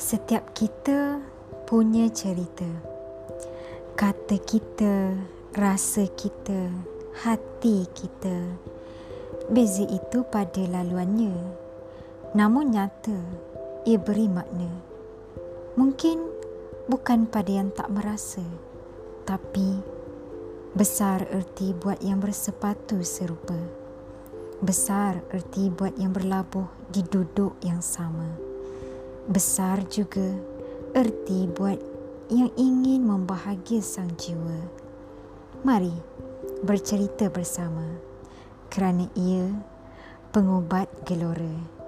Setiap kita punya cerita. Kata kita, rasa kita, hati kita. Beza itu pada laluannya. Namun nyata, ia beri makna. Mungkin bukan pada yang tak merasa, tapi besar erti buat yang bersepatu serupa. Besar erti buat yang berlabuh di duduk yang sama. Besar juga erti buat yang ingin membahagia sang jiwa. Mari bercerita bersama kerana ia pengubat gelora.